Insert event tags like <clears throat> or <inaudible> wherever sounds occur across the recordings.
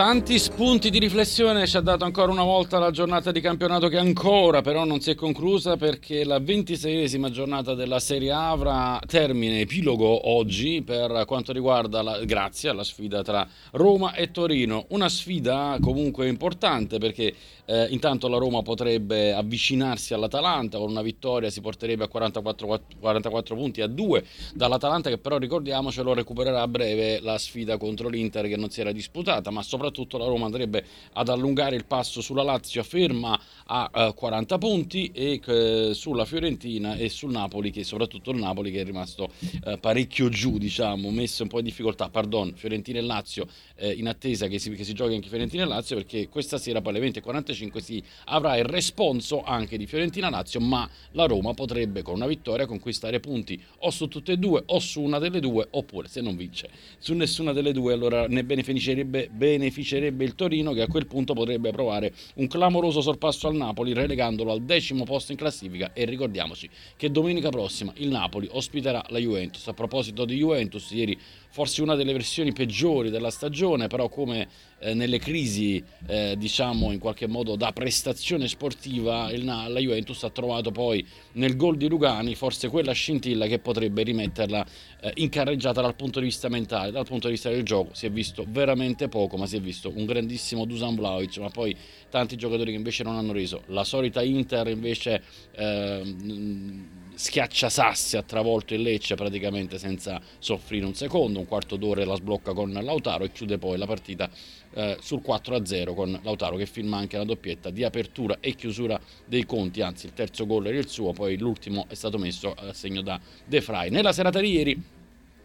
Tanti spunti di riflessione ci ha dato ancora una volta la giornata di campionato che ancora però non si è conclusa perché la ventiseiesima giornata della Serie A avrà termine epilogo oggi per quanto riguarda la, grazie alla sfida tra Roma e Torino. Una sfida comunque importante perché eh, intanto la Roma potrebbe avvicinarsi all'Atalanta, con una vittoria si porterebbe a 44, 44 punti a 2 dall'Atalanta che però ricordiamocelo recupererà a breve la sfida contro l'Inter che non si era disputata, ma soprattutto la Roma andrebbe ad allungare il passo sulla Lazio ferma a eh, 40 punti e eh, sulla Fiorentina e sul Napoli che soprattutto il Napoli che è rimasto eh, parecchio giù, diciamo, messo un po' in difficoltà, pardon, Fiorentina e Lazio eh, in attesa che si, che si giochi anche Fiorentina e Lazio perché questa sera poi alle 20.45 45 si avrà il responso anche di Fiorentina-Lazio, ma la Roma potrebbe con una vittoria conquistare punti o su tutte e due o su una delle due, oppure se non vince su nessuna delle due, allora ne beneficerebbe, beneficerebbe il Torino che a quel punto potrebbe provare un clamoroso sorpasso al Napoli relegandolo al decimo posto in classifica e ricordiamoci che domenica prossima il Napoli ospiterà la Juventus. A proposito di Juventus, ieri forse una delle versioni peggiori della stagione, però come eh, nelle crisi eh, diciamo in qualche modo da prestazione sportiva il, la Juventus ha trovato poi nel gol di Lugani forse quella scintilla che potrebbe rimetterla eh, in carreggiata dal punto di vista mentale, dal punto di vista del gioco. Si è visto veramente poco ma si è visto un grandissimo Dusan Vlaovic ma poi tanti giocatori che invece non hanno reso. La solita Inter invece ehm, schiaccia sassi ha travolto il Lecce praticamente senza soffrire un secondo, un quarto d'ora la sblocca con Lautaro e chiude poi la partita eh, sul 4-0 con Lautaro che firma anche la doppietta di apertura e chiusura dei conti, anzi il terzo gol era il suo, poi l'ultimo è stato messo a segno da De Frey. Nella serata di ieri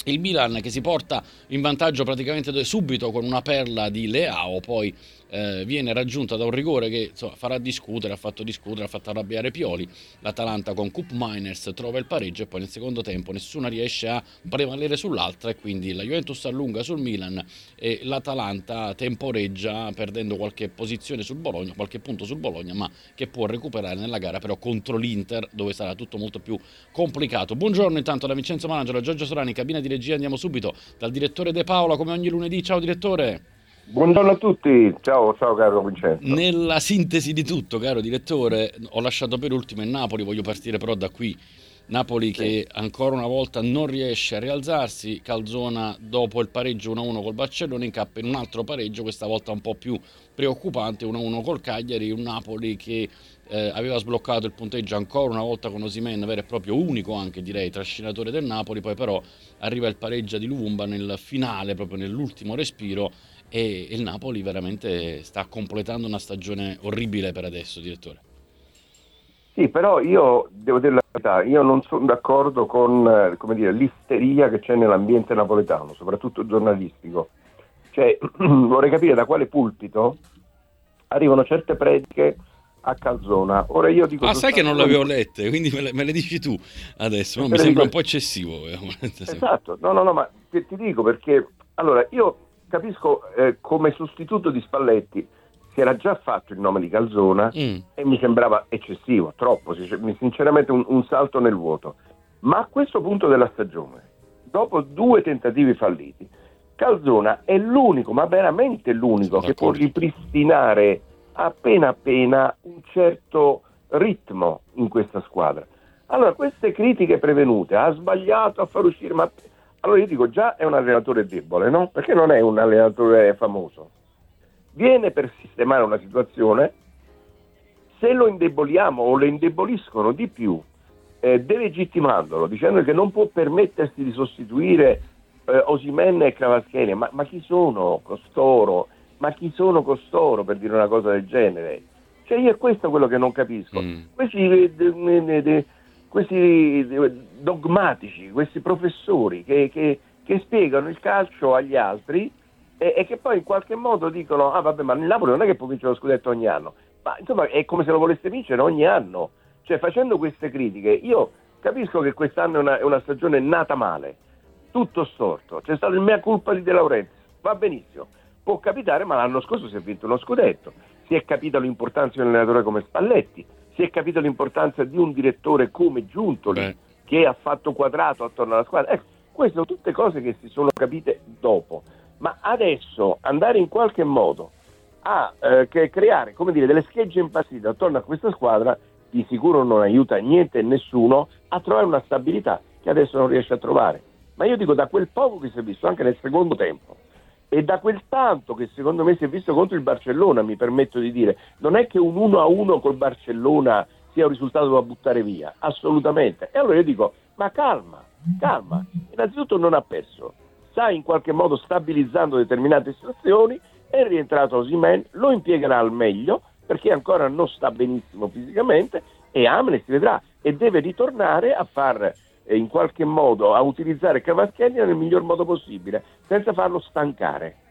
il Milan che si porta in vantaggio praticamente subito con una perla di Leao, poi eh, viene raggiunta da un rigore che insomma, farà discutere, ha fatto discutere, ha fatto arrabbiare Pioli. L'Atalanta con Cup Miners trova il pareggio e poi nel secondo tempo nessuna riesce a prevalere sull'altra e quindi la Juventus allunga sul Milan e l'Atalanta temporeggia perdendo qualche posizione sul Bologna, qualche punto sul Bologna, ma che può recuperare nella gara però contro l'Inter dove sarà tutto molto più complicato. Buongiorno intanto da Vincenzo Manangelo, Giorgio Sorani, cabina di regia, andiamo subito dal direttore De Paola come ogni lunedì. Ciao direttore. Buongiorno a tutti, ciao, ciao caro Vincenzo. Nella sintesi di tutto, caro direttore, ho lasciato per ultimo il Napoli, voglio partire però da qui. Napoli sì. che ancora una volta non riesce a rialzarsi, Calzona dopo il pareggio 1-1 col Barcellona incappa in un altro pareggio, questa volta un po' più preoccupante, 1-1 col Cagliari, un Napoli che eh, aveva sbloccato il punteggio ancora una volta con Osimen, vero e proprio unico anche direi, trascinatore del Napoli, poi però arriva il pareggio di Luvumba nel finale, proprio nell'ultimo respiro e il Napoli veramente sta completando una stagione orribile per adesso, direttore. Sì, però io devo dire la verità, io non sono d'accordo con eh, dire, l'isteria che c'è nell'ambiente napoletano, soprattutto giornalistico. Cioè, <clears throat> vorrei capire da quale pulpito arrivano certe prediche a Calzona. Ora io dico ah, sai che non le avevo lette, quindi me le, me le dici tu adesso, no? mi sembra un po' eccessivo. Eh, <laughs> esatto, no, no, no, ma ti, ti dico perché, allora, io capisco eh, come sostituto di Spalletti si era già fatto il nome di Calzona mm. e mi sembrava eccessivo, troppo, sinceramente un, un, salto nel vuoto. Ma a questo punto della stagione, dopo due tentativi falliti, Calzona è l'unico, ma veramente l'unico, che può ripristinare appena appena un certo ritmo in questa squadra. Allora, queste critiche prevenute, ha sbagliato a far uscire, ma allora io dico già è un allenatore debole, no? Perché non è un allenatore famoso. Viene per sistemare una situazione, se lo indeboliamo o lo indeboliscono di più, eh, delegittimandolo, dicendo che non può permettersi di sostituire eh, Osimen e Cavaschelli, ma, ma, chi sono costoro? Ma chi sono costoro per dire una cosa del genere? Cioè io è questo quello che non capisco. Mm. Questi, eh, questi dogmatici, questi professori che, che, che, spiegano il calcio agli altri e, e, che poi in qualche modo dicono ah vabbè ma il Napoli non è che può vincere lo scudetto ogni anno, ma insomma è come se lo volesse vincere ogni anno. Cioè facendo queste critiche io capisco che quest'anno è una, è una stagione nata male, tutto storto, c'è stato il mea culpa di De Laurentiis, va benissimo, può capitare, ma l'anno scorso si è vinto uno scudetto, si è capito l'importanza di un allenatore come Spalletti, si è capito l'importanza di un direttore come Giuntoli Beh. che ha fatto quadrato attorno alla squadra. Ecco, queste sono tutte cose che si sono capite dopo, ma adesso andare in qualche modo a eh, creare come dire, delle schegge impassite attorno a questa squadra di sicuro non aiuta niente e nessuno a trovare una stabilità che adesso non riesce a trovare. Ma io dico da quel poco che si è visto anche nel secondo tempo e da quel tanto che secondo me si è visto contro il Barcellona, mi permetto di dire, non è che un 1 a 1 col Barcellona sia un risultato da buttare via, assolutamente. E allora io dico, ma calma, calma, innanzitutto non ha perso, sta in qualche modo stabilizzando determinate situazioni, è rientrato Osimen, lo impiegherà al meglio perché ancora non sta benissimo fisicamente e Amne si vedrà e deve ritornare a far in qualche modo a utilizzare Cavaschelli nel miglior modo possibile, senza farlo stancare.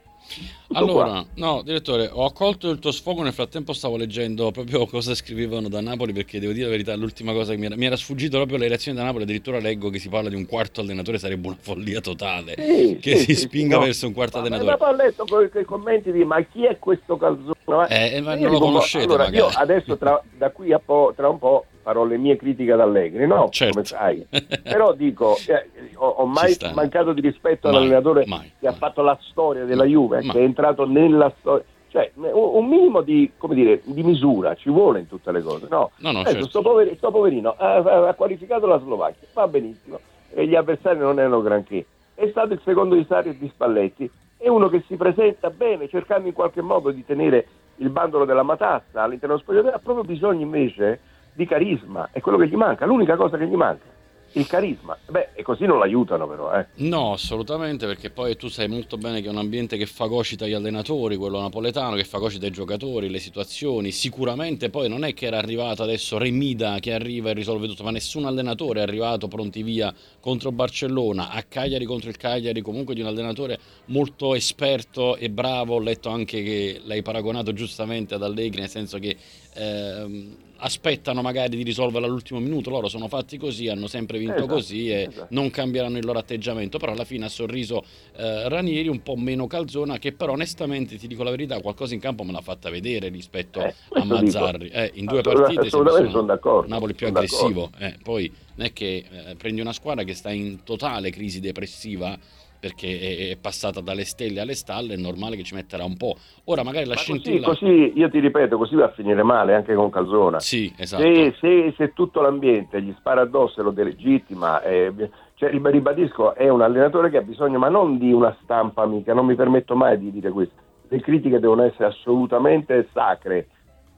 Tutto allora, qua. no, direttore, ho accolto il tuo sfogo. Nel frattempo stavo leggendo proprio <laughs> cosa scrivevano da Napoli. Perché devo dire la verità, l'ultima cosa che mi era, mi era sfuggito proprio le reazioni da Napoli. Addirittura leggo che si parla di un quarto allenatore, sarebbe una follia totale. Sì, che sì, si sì, spinga no. verso un quarto ma allenatore. Ma ho letto con i commenti di ma chi è questo calzone? Eh, ma non lo conoscete. Allora, magari. io adesso tra, da qui a po', tra un po' farò le mie critiche ad Allegri, no? Certo. Come sai. <laughs> Però dico, eh, ho, ho, mai mancato di rispetto all'allenatore mai, che mai. ha fatto la storia della Juve, che è entrato nella storia. Cioè, un minimo di, dire, di, misura ci vuole in tutte le cose, no? no, no ecco, certo. sto, poverino, sto poverino ha, ha, qualificato la Slovacchia, va benissimo, e gli avversari non erano granché. È stato il secondo di Sari e di Spalletti, è uno che si presenta bene, cercando in qualche modo di tenere il bandolo della matassa all'interno dello spogliatoio, ha proprio bisogno invece di carisma, è quello che gli manca, l'unica cosa che gli manca il carisma. Beh, e così non l'aiutano però, eh. No, assolutamente, perché poi tu sai molto bene che è un ambiente che fagocita gli allenatori, quello napoletano, che fagocita i giocatori, le situazioni. Sicuramente poi non è che era arrivato adesso Remida che arriva e risolve tutto, ma nessun allenatore è arrivato pronti via contro Barcellona, a Cagliari contro il Cagliari, comunque di un allenatore molto esperto e bravo. Ho letto anche che l'hai paragonato giustamente ad Allegri, nel senso che... Ehm, aspettano magari di risolverla all'ultimo minuto, loro sono fatti così, hanno sempre vinto esatto, così e esatto. non cambieranno il loro atteggiamento, però alla fine ha sorriso eh, Ranieri un po' meno calzona che però onestamente ti dico la verità, qualcosa in campo me l'ha fatta vedere rispetto eh, a Mazzarri, eh, in due partite assolutamente sono d'accordo. Napoli più aggressivo, eh, poi non è che eh, prendi una squadra che sta in totale crisi depressiva perché è passata dalle stelle alle stalle, è normale che ci metterà un po'. Ora magari la Ma scintilla... Così, così, io ti ripeto, così va a finire male anche con Calzona. Sì, esatto. Se, se, se tutto l'ambiente gli spara addosso e lo delegittima, eh, cioè, ribadisco, è un allenatore che ha bisogno, ma non di una stampa amica, non mi permetto mai di dire questo. Le critiche devono essere assolutamente sacre,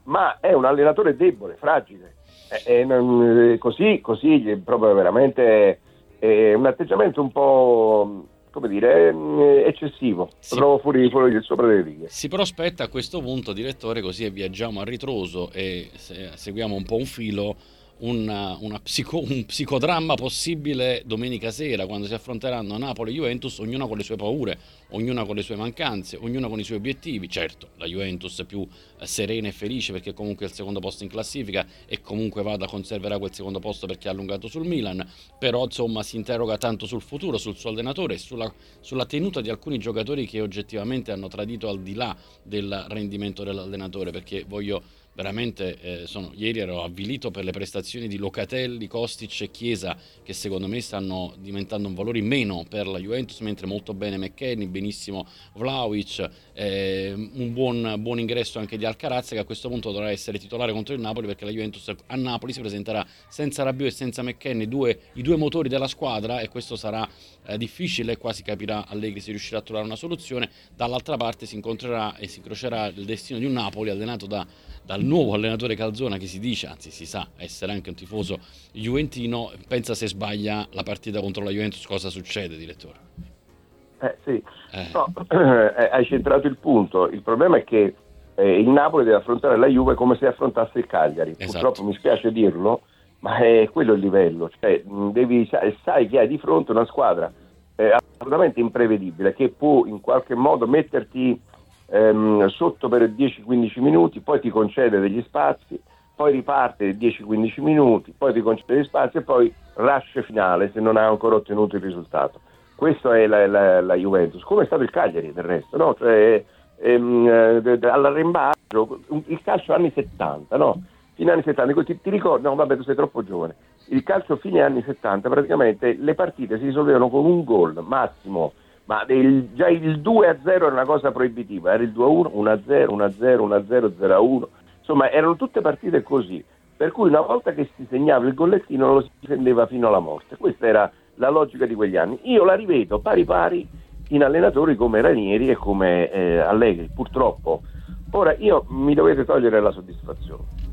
ma è un allenatore debole, fragile. E, e, così, così proprio veramente è un atteggiamento un po' come dire, mm, eccessivo, si, lo trovo fuori, fuori sopra le righe. Si prospetta a questo punto, direttore, così viaggiamo a ritroso e seguiamo un po' un filo una, una psico, un psicodramma possibile domenica sera quando si affronteranno Napoli e Juventus, ognuna con le sue paure, ognuna con le sue mancanze, ognuna con i suoi obiettivi. Certo, la Juventus più eh, serena e felice perché comunque è il secondo posto in classifica e comunque vada conserverà quel secondo posto perché ha allungato sul Milan, però insomma si interroga tanto sul futuro, sul suo allenatore e sulla, sulla tenuta di alcuni giocatori che oggettivamente hanno tradito al di là del rendimento dell'allenatore perché voglio veramente eh, sono, ieri ero avvilito per le prestazioni di Locatelli, Kostic e Chiesa che secondo me stanno diventando un valore in meno per la Juventus mentre molto bene McKenny, benissimo Vlaovic eh, un buon, buon, ingresso anche di Alcaraz che a questo punto dovrà essere titolare contro il Napoli perché la Juventus a Napoli si presenterà senza Rabiot e senza McKenny i due motori della squadra e questo sarà eh, difficile qua si capirà Allegri se riuscirà a trovare una soluzione dall'altra parte si incontrerà e si incrocerà il destino di un Napoli allenato da dal nuovo allenatore Calzona che si dice, anzi si sa, essere anche un tifoso juventino, pensa se sbaglia la partita contro la Juventus cosa succede, direttore? Eh sì, eh. No, <clears throat> eh, hai centrato il punto, il problema è che eh, il Napoli deve affrontare la Juve come se affrontasse il Cagliari, esatto. purtroppo mi spiace dirlo, ma è quello il livello, cioè, devi, sai che hai di fronte una squadra eh, assolutamente imprevedibile che può in qualche modo metterti ehm, sotto per 10-15 minuti, poi ti concede degli spazi, poi riparte 10-15 minuti, poi ti concede degli spazi e poi rush finale se non ha ancora ottenuto il risultato. Questa è la, la, la Juventus, come è stato il Cagliari del resto, no? cioè, ehm, eh, all'arrembaggio, il calcio anni 70, no? Fine anni 70, ti, ti ricordi, no vabbè tu sei troppo giovane, il calcio fine anni 70 praticamente le partite si risolvevano con un gol massimo, ma il, già il 2 a 0 era una cosa proibitiva, era il 2 a 1, 1 a 0, 1 a 0, 1 a 0, 0 a 1, insomma erano tutte partite così, per cui una volta che si segnava il gollettino lo si difendeva fino alla morte, questa era la logica di quegli anni. Io la rivedo pari pari in allenatori come Ranieri e come eh, Allegri, purtroppo. Ora io mi dovete togliere la soddisfazione.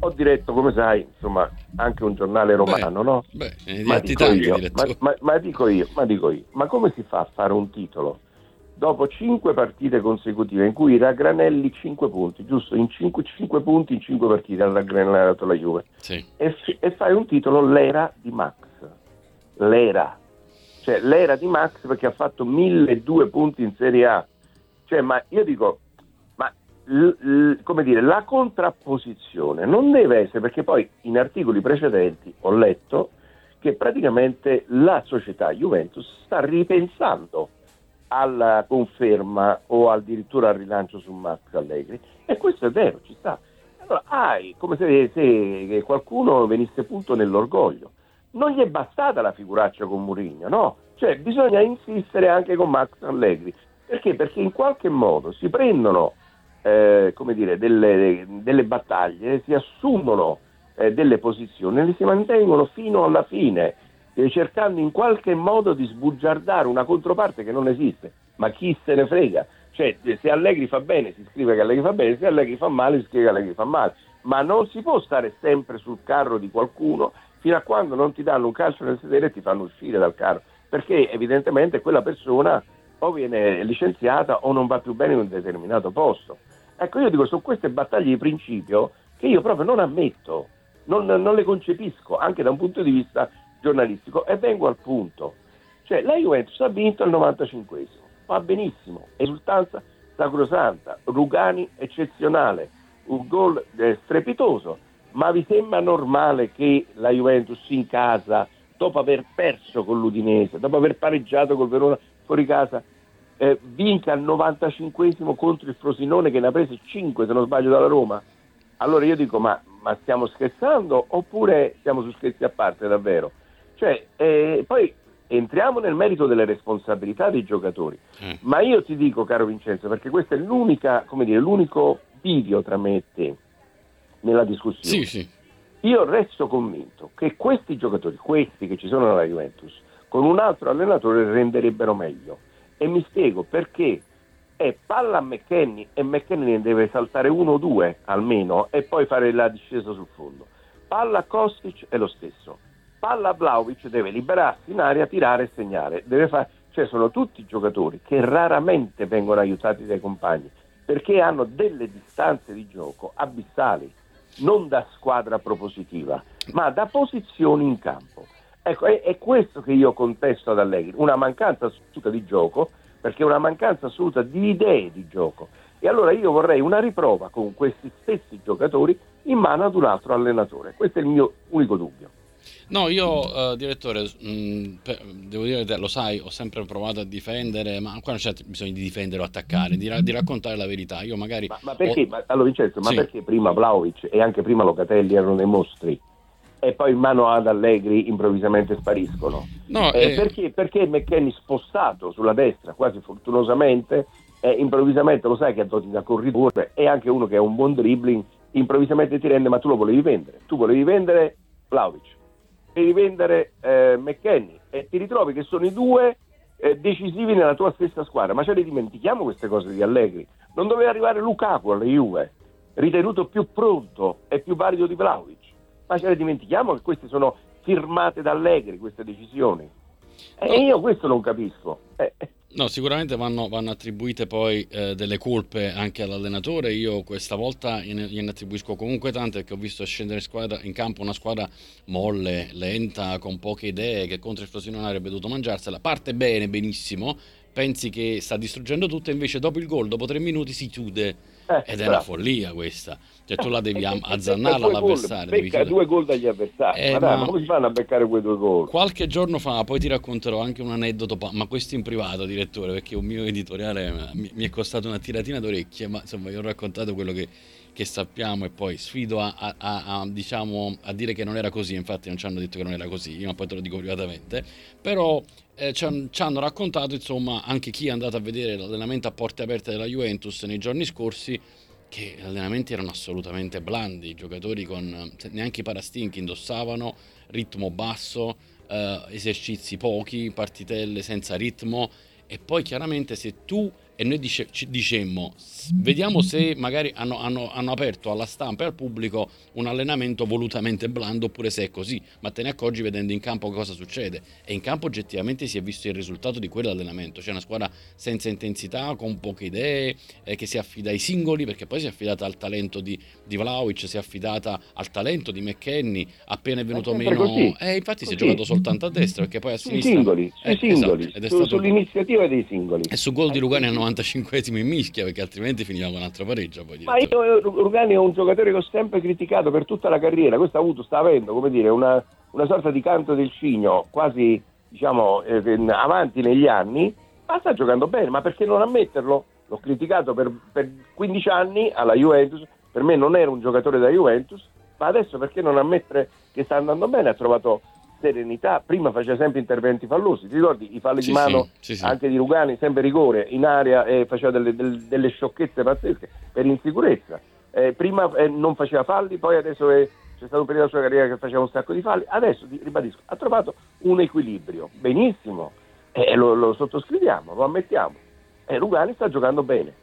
Ho diretto, come sai, insomma, anche un giornale romano, beh, no? Beh, ma dico, io, ma, ma, ma dico io, ma dico io, ma come si fa a fare un titolo dopo cinque partite consecutive in cui raggranelli 5 punti, giusto? In 5, 5 punti in 5 partite ha raggranellato la Juve. Sì. E, e, fai un titolo l'era di Max. L'era. Cioè l'era di Max perché ha fatto 1002 punti in Serie A. Cioè, ma io dico, l, l, dire, la contrapposizione non deve essere, perché poi in articoli precedenti ho letto che praticamente la società Juventus sta ripensando alla conferma o addirittura al rilancio su Max Allegri. E questo è vero, ci sta. Allora, hai come se, se qualcuno venisse punto nell'orgoglio. Non gli è bastata la figuraccia con Mourinho, no? Cioè, bisogna insistere anche con Max Allegri. Perché? Perché in qualche modo si prendono eh, come dire, delle, delle, battaglie, si assumono eh, delle posizioni e le si mantengono fino alla fine eh, cercando in qualche modo di sbugiardare una controparte che non esiste. Ma chi se ne frega? Cioè, se Allegri fa bene si scrive che Allegri fa bene, se Allegri fa male si scrive che Allegri fa male. Ma non si può stare sempre sul carro di qualcuno fino a quando non ti danno un calcio nel sedere e ti fanno uscire dal carro, perché evidentemente quella persona o viene licenziata o non va più bene in un determinato posto. Ecco, io dico, sono queste battaglie di principio che io proprio non ammetto, non, non le concepisco, anche da un punto di vista giornalistico e vengo al punto. Cioè la Juventus ha vinto al 95esimo, va benissimo, esultanza sacrosanta, Rugani eccezionale, un gol eh, strepitoso, ma vi sembra normale che la Juventus in casa, dopo aver perso con l'Udinese, dopo aver pareggiato col Verona fuori casa, eh, vinca al 95esimo contro il Frosinone che ne ha prese 5 se non sbaglio dalla Roma? Allora io dico ma, ma stiamo scherzando oppure siamo su scherzi a parte davvero? Cioè, eh, poi entriamo nel merito delle responsabilità dei giocatori, mm. ma io ti dico, caro Vincenzo, perché questo è l'unica, come dire, l'unico video tra me e te nella discussione. Sì, sì. Io resto convinto che questi giocatori, questi che ci sono nella Juventus, con un altro allenatore renderebbero meglio. E mi spiego perché è palla a McKenny e McKenny deve saltare uno o due almeno e poi fare la discesa sul fondo. Palla a Kostic è lo stesso palla Vlaovic deve liberarsi in aria, tirare e segnare. Fare... Cioè sono tutti giocatori che raramente vengono aiutati dai compagni perché hanno delle distanze di gioco abissali, non da squadra propositiva, ma da posizioni in campo. Ecco, è, è questo che io contesto ad Allegri, una mancanza assoluta di gioco, perché è una mancanza assoluta di idee di gioco. E allora io vorrei una riprova con questi stessi giocatori in mano ad un altro allenatore. Questo è il mio unico dubbio. No, io, uh, direttore, mh, mm, per, devo dire, te, lo sai, ho sempre provato a difendere, ma qua non c'è bisogno di difendere o attaccare, di, di raccontare la verità. Io magari. Ma, ma perché, ho... ma, allora Vincenzo, ma sì. perché prima Vlaovic e anche prima Locatelli erano dei mostri? E poi in mano ad Allegri improvvisamente spariscono. No, eh, eh... Perché, perché McKenny spostato sulla destra, quasi fortunosamente, eh, improvvisamente lo sai che ha doti da corridore, è anche uno che ha un buon dribbling, improvvisamente ti rende, ma tu lo volevi vendere. Tu volevi vendere Vlaovic devi vendere eh, McKenny e ti ritrovi che sono i due eh, decisivi nella tua stessa squadra. Ma ce le dimentichiamo queste cose di Allegri. Non doveva arrivare Lukaku alle Juve, ritenuto più pronto e più valido di Vlaovic. Ma ce le dimentichiamo che queste sono firmate da Allegri, queste decisioni. E io questo non capisco. Eh. eh. No, sicuramente vanno, vanno attribuite poi eh, delle colpe anche all'allenatore. Io questa volta gliene attribuisco comunque tante perché ho visto scendere in, squadra, in campo una squadra molle, lenta, con poche idee, che contro il Frosinone avrebbe dovuto mangiarsela. Parte bene, benissimo, pensi che sta distruggendo tutto, invece dopo il gol, dopo tre minuti si chiude. Eh, Ed è una follia questa. Cioè tu la devi eh, azzannare all'avversario. Becca due gol dagli avversari. Eh, ma, dai, ma, come si fanno a beccare quei due gol? Qualche giorno fa, poi ti racconterò anche un aneddoto, ma questo in privato, direttore, perché un mio editoriale mi, mi è costato una tiratina d'orecchie, ma insomma io ho raccontato quello che che sappiamo e poi sfido a, a, a, diciamo, a, dire che non era così, infatti non ci hanno detto che non era così, ma poi te lo dico privatamente, però eh, ci, hanno, raccontato insomma anche chi è andato a vedere l'allenamento a porte aperte della Juventus nei giorni scorsi che gli allenamenti erano assolutamente blandi, i giocatori con neanche i parastinchi indossavano, ritmo basso, eh, esercizi pochi, partitelle senza ritmo. E poi chiaramente se tu e noi dice, dicemmo, vediamo se magari hanno, hanno, hanno, aperto alla stampa e al pubblico un allenamento volutamente blando oppure se è così, ma te ne accorgi vedendo in campo cosa succede. E in campo oggettivamente si è visto il risultato di quell'allenamento, c'è una squadra senza intensità, con poche idee, eh, che si affida ai singoli, perché poi si è affidata al talento di, di Vlaovic, si è affidata al talento di McKenny, appena è venuto è meno... Eh, infatti così. si è giocato soltanto a destra, perché poi a sinistra... Singoli, eh, singoli, esatto, su, stato... sull'iniziativa dei singoli. E su gol di Lugani hanno 95esimo in mischia perché altrimenti finiva con un altro pareggio. Poi Ma io Rugani è un giocatore che ho sempre criticato per tutta la carriera, questo ha avuto, sta avendo come dire, una, una sorta di canto del cigno quasi diciamo, eh, avanti negli anni, ma sta giocando bene, ma perché non ammetterlo? L'ho criticato per, per 15 anni alla Juventus, per me non era un giocatore da Juventus, ma adesso perché non ammettere che sta andando bene? Ha trovato serenità, prima faceva sempre interventi fallosi, ti ricordi? I falli sì, di mano sì, sì, anche di Rugani, sempre rigore in area e faceva delle, delle, delle sciocchezze pazzesche per insicurezza, eh, prima eh, non faceva falli, poi adesso è, c'è stato un periodo della sua carriera che faceva un sacco di falli, adesso ribadisco, ha trovato un equilibrio, benissimo, e eh, lo, lo, sottoscriviamo, lo ammettiamo, e Rugani sta giocando bene.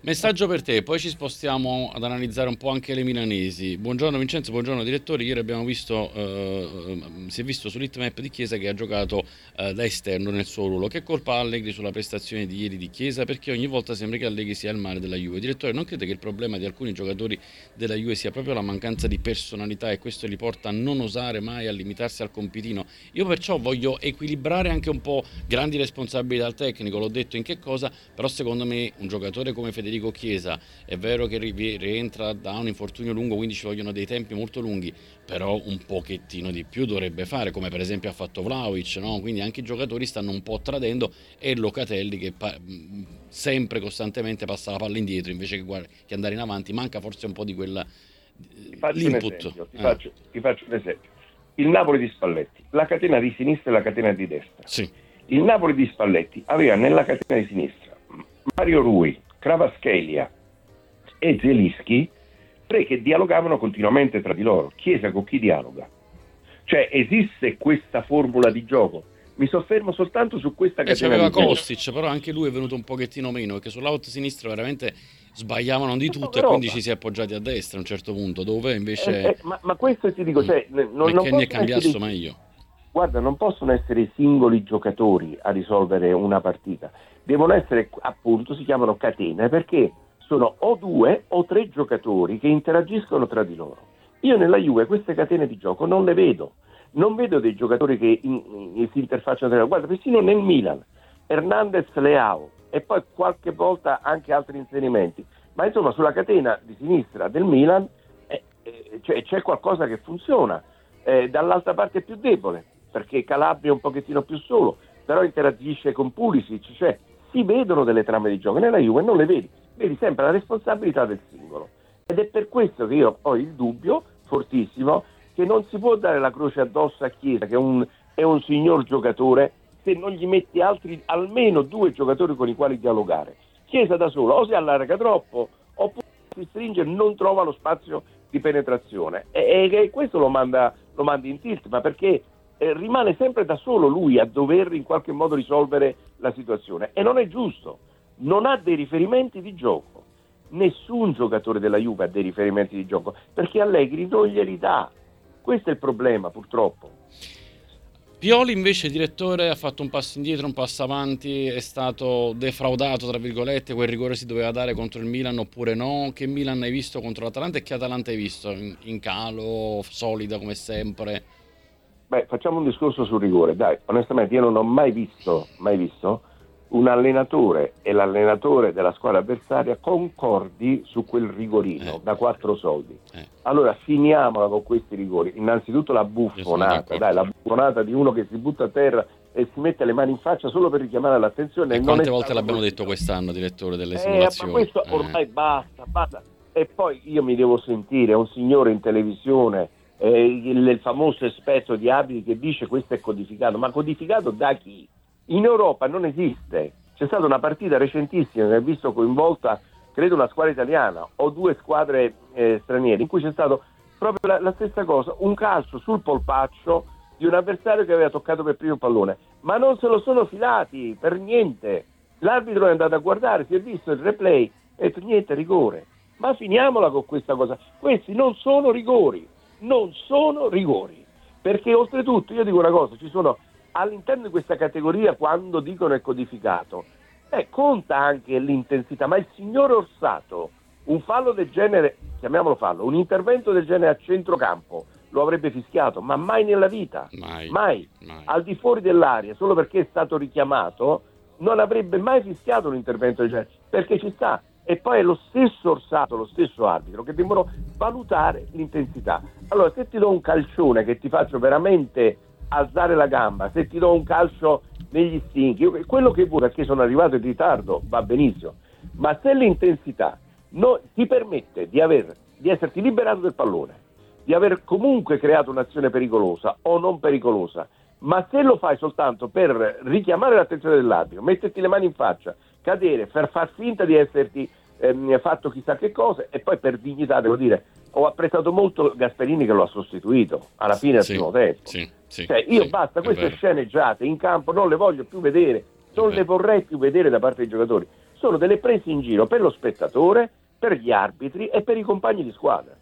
Messaggio per te, poi ci spostiamo ad analizzare un po' anche le milanesi. Buongiorno Vincenzo, buongiorno direttore. Ieri abbiamo visto, eh, si è visto sull'hitmap di Chiesa che ha giocato eh, da esterno nel suo ruolo. Che colpa ha Allegri sulla prestazione di ieri di Chiesa? Perché ogni volta sembra che Allegri sia il male della Juve. Direttore, non crede che il problema di alcuni giocatori della Juve sia proprio la mancanza di personalità e questo li porta a non osare mai, a limitarsi al compitino? Io perciò voglio equilibrare anche un po' grandi responsabilità al tecnico, l'ho detto in che cosa, però secondo me un giocatore come Federico Federico Chiesa, è vero che rientra da un infortunio lungo, quindi ci vogliono dei tempi molto lunghi, però un pochettino di più dovrebbe fare, come per esempio ha fatto Vlaovic, no? quindi anche i giocatori stanno un po' tradendo e Locatelli che pa- sempre costantemente passa la palla indietro invece che, guarda- che, andare in avanti, manca forse un po' di quella ti faccio l'input. Ti, eh. faccio, ti faccio un esempio. Il Napoli di Spalletti, la catena di sinistra e la catena di destra. Sì. Il Napoli di Spalletti aveva nella catena di sinistra Mario Rui, Kravaschelia e Zelischi, tre che dialogavano continuamente tra di loro. Chiesa con chi dialoga? Cioè esiste questa formula di gioco? Mi soffermo soltanto su questa catena. E c'aveva Kostic, però anche lui è venuto un pochettino meno, perché sull'out sinistro veramente sbagliavano di tutto e quindi ci si è appoggiati a destra a un certo punto, dove invece... Eh, eh, ma, ma, questo ti dico, cioè, non, non è cambiato meglio. Guarda, non possono essere singoli giocatori a risolvere una partita. Devono essere appunto, si chiamano catene perché sono o due o tre giocatori che interagiscono tra di loro. Io nella Juve queste catene di gioco non le vedo, non vedo dei giocatori che in, in, si interfacciano tra loro. Guarda, persino nel Milan, Hernandez Leao e poi qualche volta anche altri inserimenti, ma insomma sulla catena di sinistra del Milan eh, eh, cioè, c'è qualcosa che funziona, eh, dall'altra parte è più debole, perché Calabria è un pochettino più solo, però interagisce con Pulisic, cioè si vedono delle trame di gioco, nella Juve non le vedi, vedi sempre la responsabilità del singolo. Ed è per questo che io ho il dubbio fortissimo che non si può dare la croce addosso a Chiesa, che è un, è un signor giocatore, se non gli metti altri, almeno due giocatori con i quali dialogare. Chiesa da solo o si allarga troppo oppure si stringe e non trova lo spazio di penetrazione. E, e questo lo manda, lo manda in tilt, ma perché eh, rimane sempre da solo lui a dover in qualche modo risolvere la situazione e non è giusto, non ha dei riferimenti di gioco, nessun giocatore della Juve ha dei riferimenti di gioco perché Allegri non glieli dà, questo è il problema purtroppo. Pioli invece, direttore, ha fatto un passo indietro, un passo avanti, è stato defraudato, tra virgolette, quel rigore si doveva dare contro il Milan oppure no? Che Milan hai visto contro l'Atalanta e che Atalanta hai visto? In, in calo, solida come sempre? Beh, facciamo un discorso sul rigore. Dai, onestamente io non ho mai visto, mai visto un allenatore e l'allenatore della squadra avversaria concordi su quel rigorino Eh. da quattro soldi. Eh. Allora finiamola con questi rigori. Innanzitutto la buffonata, dai, la buffonata di uno che si butta a terra e si mette le mani in faccia solo per richiamare l'attenzione. E quante volte l'abbiamo detto quest'anno, direttore, delle Eh, simulazioni? ma questo Eh. ormai basta, basta. E poi io mi devo sentire un signore in televisione, eh, il, il famoso esperto di abiti che dice questo è codificato, ma codificato da chi? In Europa non esiste. C'è stata una partita recentissima che ha visto coinvolta, credo, una squadra italiana o due squadre eh, straniere, in cui c'è stato proprio la, la stessa cosa, un calcio sul polpaccio di un avversario che aveva toccato per primo il pallone, ma non se lo sono filati per niente. L'arbitro è andato a guardare, si è visto il replay e niente, rigore. Ma finiamola con questa cosa. Questi non sono rigori, non sono rigori. Perché oltretutto, io dico una cosa, ci sono all'interno di questa categoria quando dicono è codificato, eh, conta anche l'intensità, ma il signor Orsato, un fallo del genere, chiamiamolo fallo, un intervento del genere a centrocampo, lo avrebbe fischiato, ma mai nella vita, Mai. mai, mai. al di fuori dell'aria, solo perché è stato richiamato, non avrebbe mai fischiato un intervento del genere, perché ci sta. E poi è lo stesso Orsato, lo stesso arbitro, che devono valutare l'intensità. Allora, se ti do un calcione che ti faccio veramente alzare la gamba, se ti do un calcio negli stinchi, quello che vuoi perché sono arrivato in ritardo va benissimo, ma se l'intensità no- ti permette di, aver, di esserti liberato del pallone, di aver comunque creato un'azione pericolosa o non pericolosa, ma se lo fai soltanto per richiamare l'attenzione dell'arbitro, metterti le mani in faccia, cadere, per far finta di esserti ehm, fatto chissà che cosa e poi per dignità devo dire ho apprezzato molto Gasperini che lo ha sostituito alla fine del Sì, primo tempo. sì, sì, Cioè, io basta, queste sceneggiate in campo non le voglio più vedere, non le vorrei più vedere da parte dei giocatori. Sono delle prese in giro per lo spettatore, per gli arbitri e per i compagni di squadra.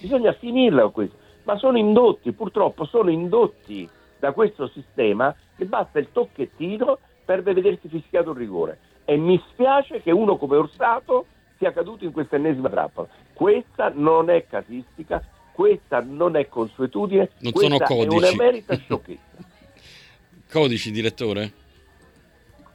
Bisogna finirla con questo. Ma sono indotti, purtroppo sono indotti da questo sistema che basta il tocchettino per vedersi fischiato un rigore. E mi spiace che uno come Orsato sia caduto in questa ennesima trappola. Questa non è casistica, questa non è consuetudine, Non sono è codici. un'emerita <laughs> sciocchezza. Codici, direttore?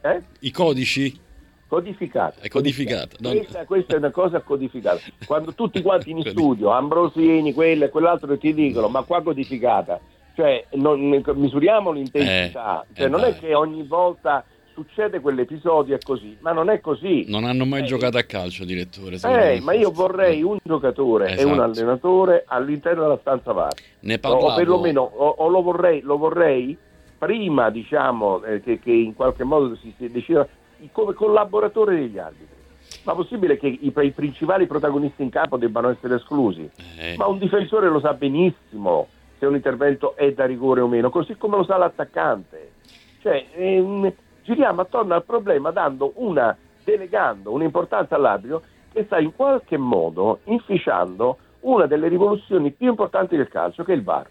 Eh? I codici? Codificata. È codificata, Questa, questa è una cosa codificata. Quando tutti quanti in <laughs> studio, Ambrosini, quello e quell'altro ti dicono, ma qua codificata. Cioè, non- misuriamo l'intensità. Eh, Cioè, eh non è dai. che ogni volta succede quell'episodio e così, ma non è così. Non hanno mai Eh, giocato a calcio, direttore. Eh, ma io vorrei un giocatore e un Esatto. allenatore all'interno della stanza VAR. Ne O, parlavo... o perlomeno o, o lo, vorrei, lo vorrei prima diciamo eh, che, che in qualche modo si, si decida come collaboratore degli arbitri. Ma possibile che i, i principali protagonisti in campo debbano essere esclusi? Eh, Ma un difensore lo sa benissimo se un intervento è da rigore o meno, così come lo sa l'attaccante. Cioè, ehm, giriamo attorno al problema dando una, delegando un'importanza all'arbitro che sta in qualche modo inficiando una delle rivoluzioni più importanti del calcio, che è il VAR.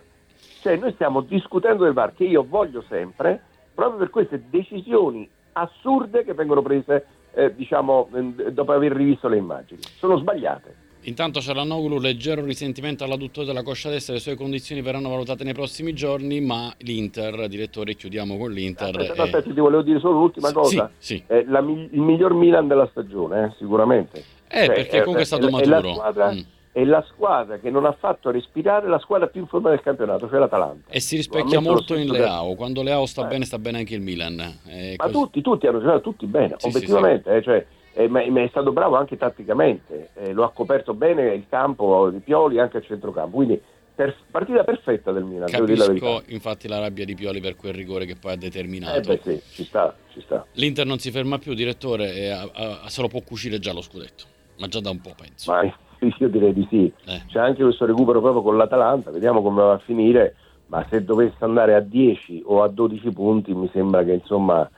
Cioè, noi stiamo discutendo del VAR, che io voglio sempre, proprio per queste decisioni assurde che vengono prese, eh, diciamo, eh, dopo aver rivisto le immagini. Sono sbagliate. Intanto Cialanoglu, leggero risentimento all'adduttore della coscia destra, le sue condizioni verranno valutate nei prossimi giorni, ma l'Inter, direttore, chiudiamo con l'Inter. Aspetta, eh, aspetta, ti volevo dire solo l'ultima sì, cosa. Sì, sì. È la il miglior Milan della stagione, eh, sicuramente. Eh, Cioè, perché comunque è stato è maturo. la squadra- Mm. È la squadra che non ha fatto respirare la squadra più in forma del campionato, cioè l'Atalanta. E si rispecchia molto in Leao. Quando Leao sta Eh. bene, sta bene anche il Milan. Eh, Ma così. tutti, tutti hanno giocato tutti bene, Sì, obiettivamente, eh, cioè, eh, ma, ma è stato bravo anche tatticamente, eh, lo ha coperto bene il campo di Pioli anche a centrocampo, quindi per- partita perfetta del Milan. Capisco infatti la rabbia di Pioli per quel rigore che poi ha determinato. Eh beh sì, ci sta, ci sta. L'Inter non si ferma più, direttore, e a- a- se lo può cucire già lo scudetto. Ma già da un po', penso. Ma <laughs> io direi di sì. Eh. C'è anche questo recupero proprio con l'Atalanta, vediamo come va a finire, ma se dovesse andare a 10 o a 12 punti mi sembra che insomma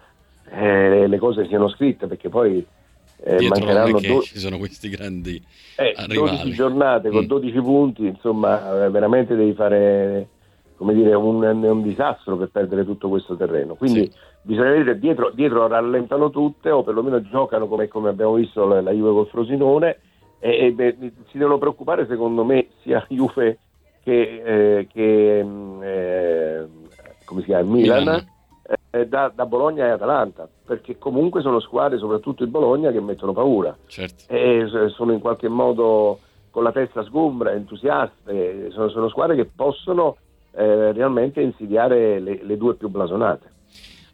eh, le cose siano scritte perché poi eh, mancheranno che do- <laughs> ci sono questi grandi eh, rivali. 12 giornate con Mm. 12 punti, insomma eh, veramente devi fare come dire, un, un disastro per perdere tutto questo terreno. Quindi Sì. bisogna vedere dietro, dietro rallentano tutte o perlomeno giocano come, come abbiamo visto la, la Juve col Frosinone e, e, beh, si devono preoccupare secondo me <laughs> sia Juve che, eh, che, mm, eh, come si chiama, Milan, Milan. Eh, da, da, Bologna e Atalanta, perché comunque sono squadre, soprattutto il Bologna, che mettono paura. Certo. E sono in qualche modo con la testa sgombra, entusiaste, sono, sono squadre che possono eh, realmente insidiare le, le due più blasonate.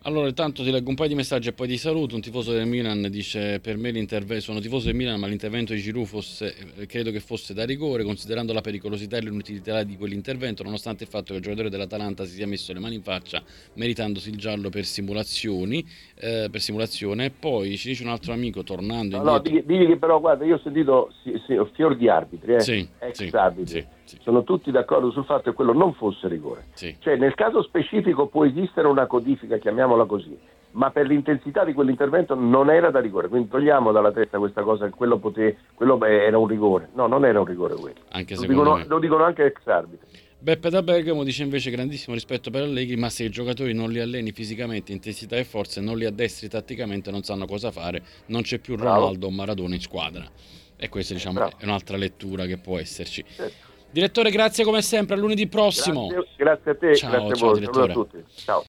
Allora, intanto ti leggo un paio di messaggi e poi ti saluto. Un tifoso del Milan dice: Per me l'intervento, sono tifoso del Milan, ma l'intervento di Giroud fosse, eh, credo che fosse da rigore, considerando la pericolosità e l'inutilità di quell'intervento, nonostante il fatto che il giocatore dell'Atalanta si sia messo le mani in faccia, meritandosi il giallo per simulazioni, eh, per simulazione. Poi ci dice un altro amico, tornando no, indietro. No, digli, digli che però, guarda, io ho sentito sì, sì, fior di arbitri, eh, sì, ex arbitri. Sì sì. sono tutti d'accordo sul fatto che quello non fosse rigore. Sì. Cioè, nel caso specifico può esistere una codifica, chiamiamola così, ma per l'intensità di quell'intervento non era da rigore. Quindi togliamo dalla testa questa cosa che quello, pote, quello beh, era un rigore. No, non era un rigore quello. Anche lo, dicono, me. lo dicono anche ex arbitri. Beppe da Bergamo dice invece grandissimo rispetto per Allegri, ma se i giocatori non li alleni fisicamente, intensità e forza e non li addestri tatticamente non sanno cosa fare, non c'è più Ronaldo o Maradona in squadra. E questa diciamo, Bravo. è un'altra lettura che può esserci. Certo. Direttore, grazie come sempre, a lunedì prossimo. Grazie, grazie a te, ciao, grazie ciao, a voi, a tutti. Ciao.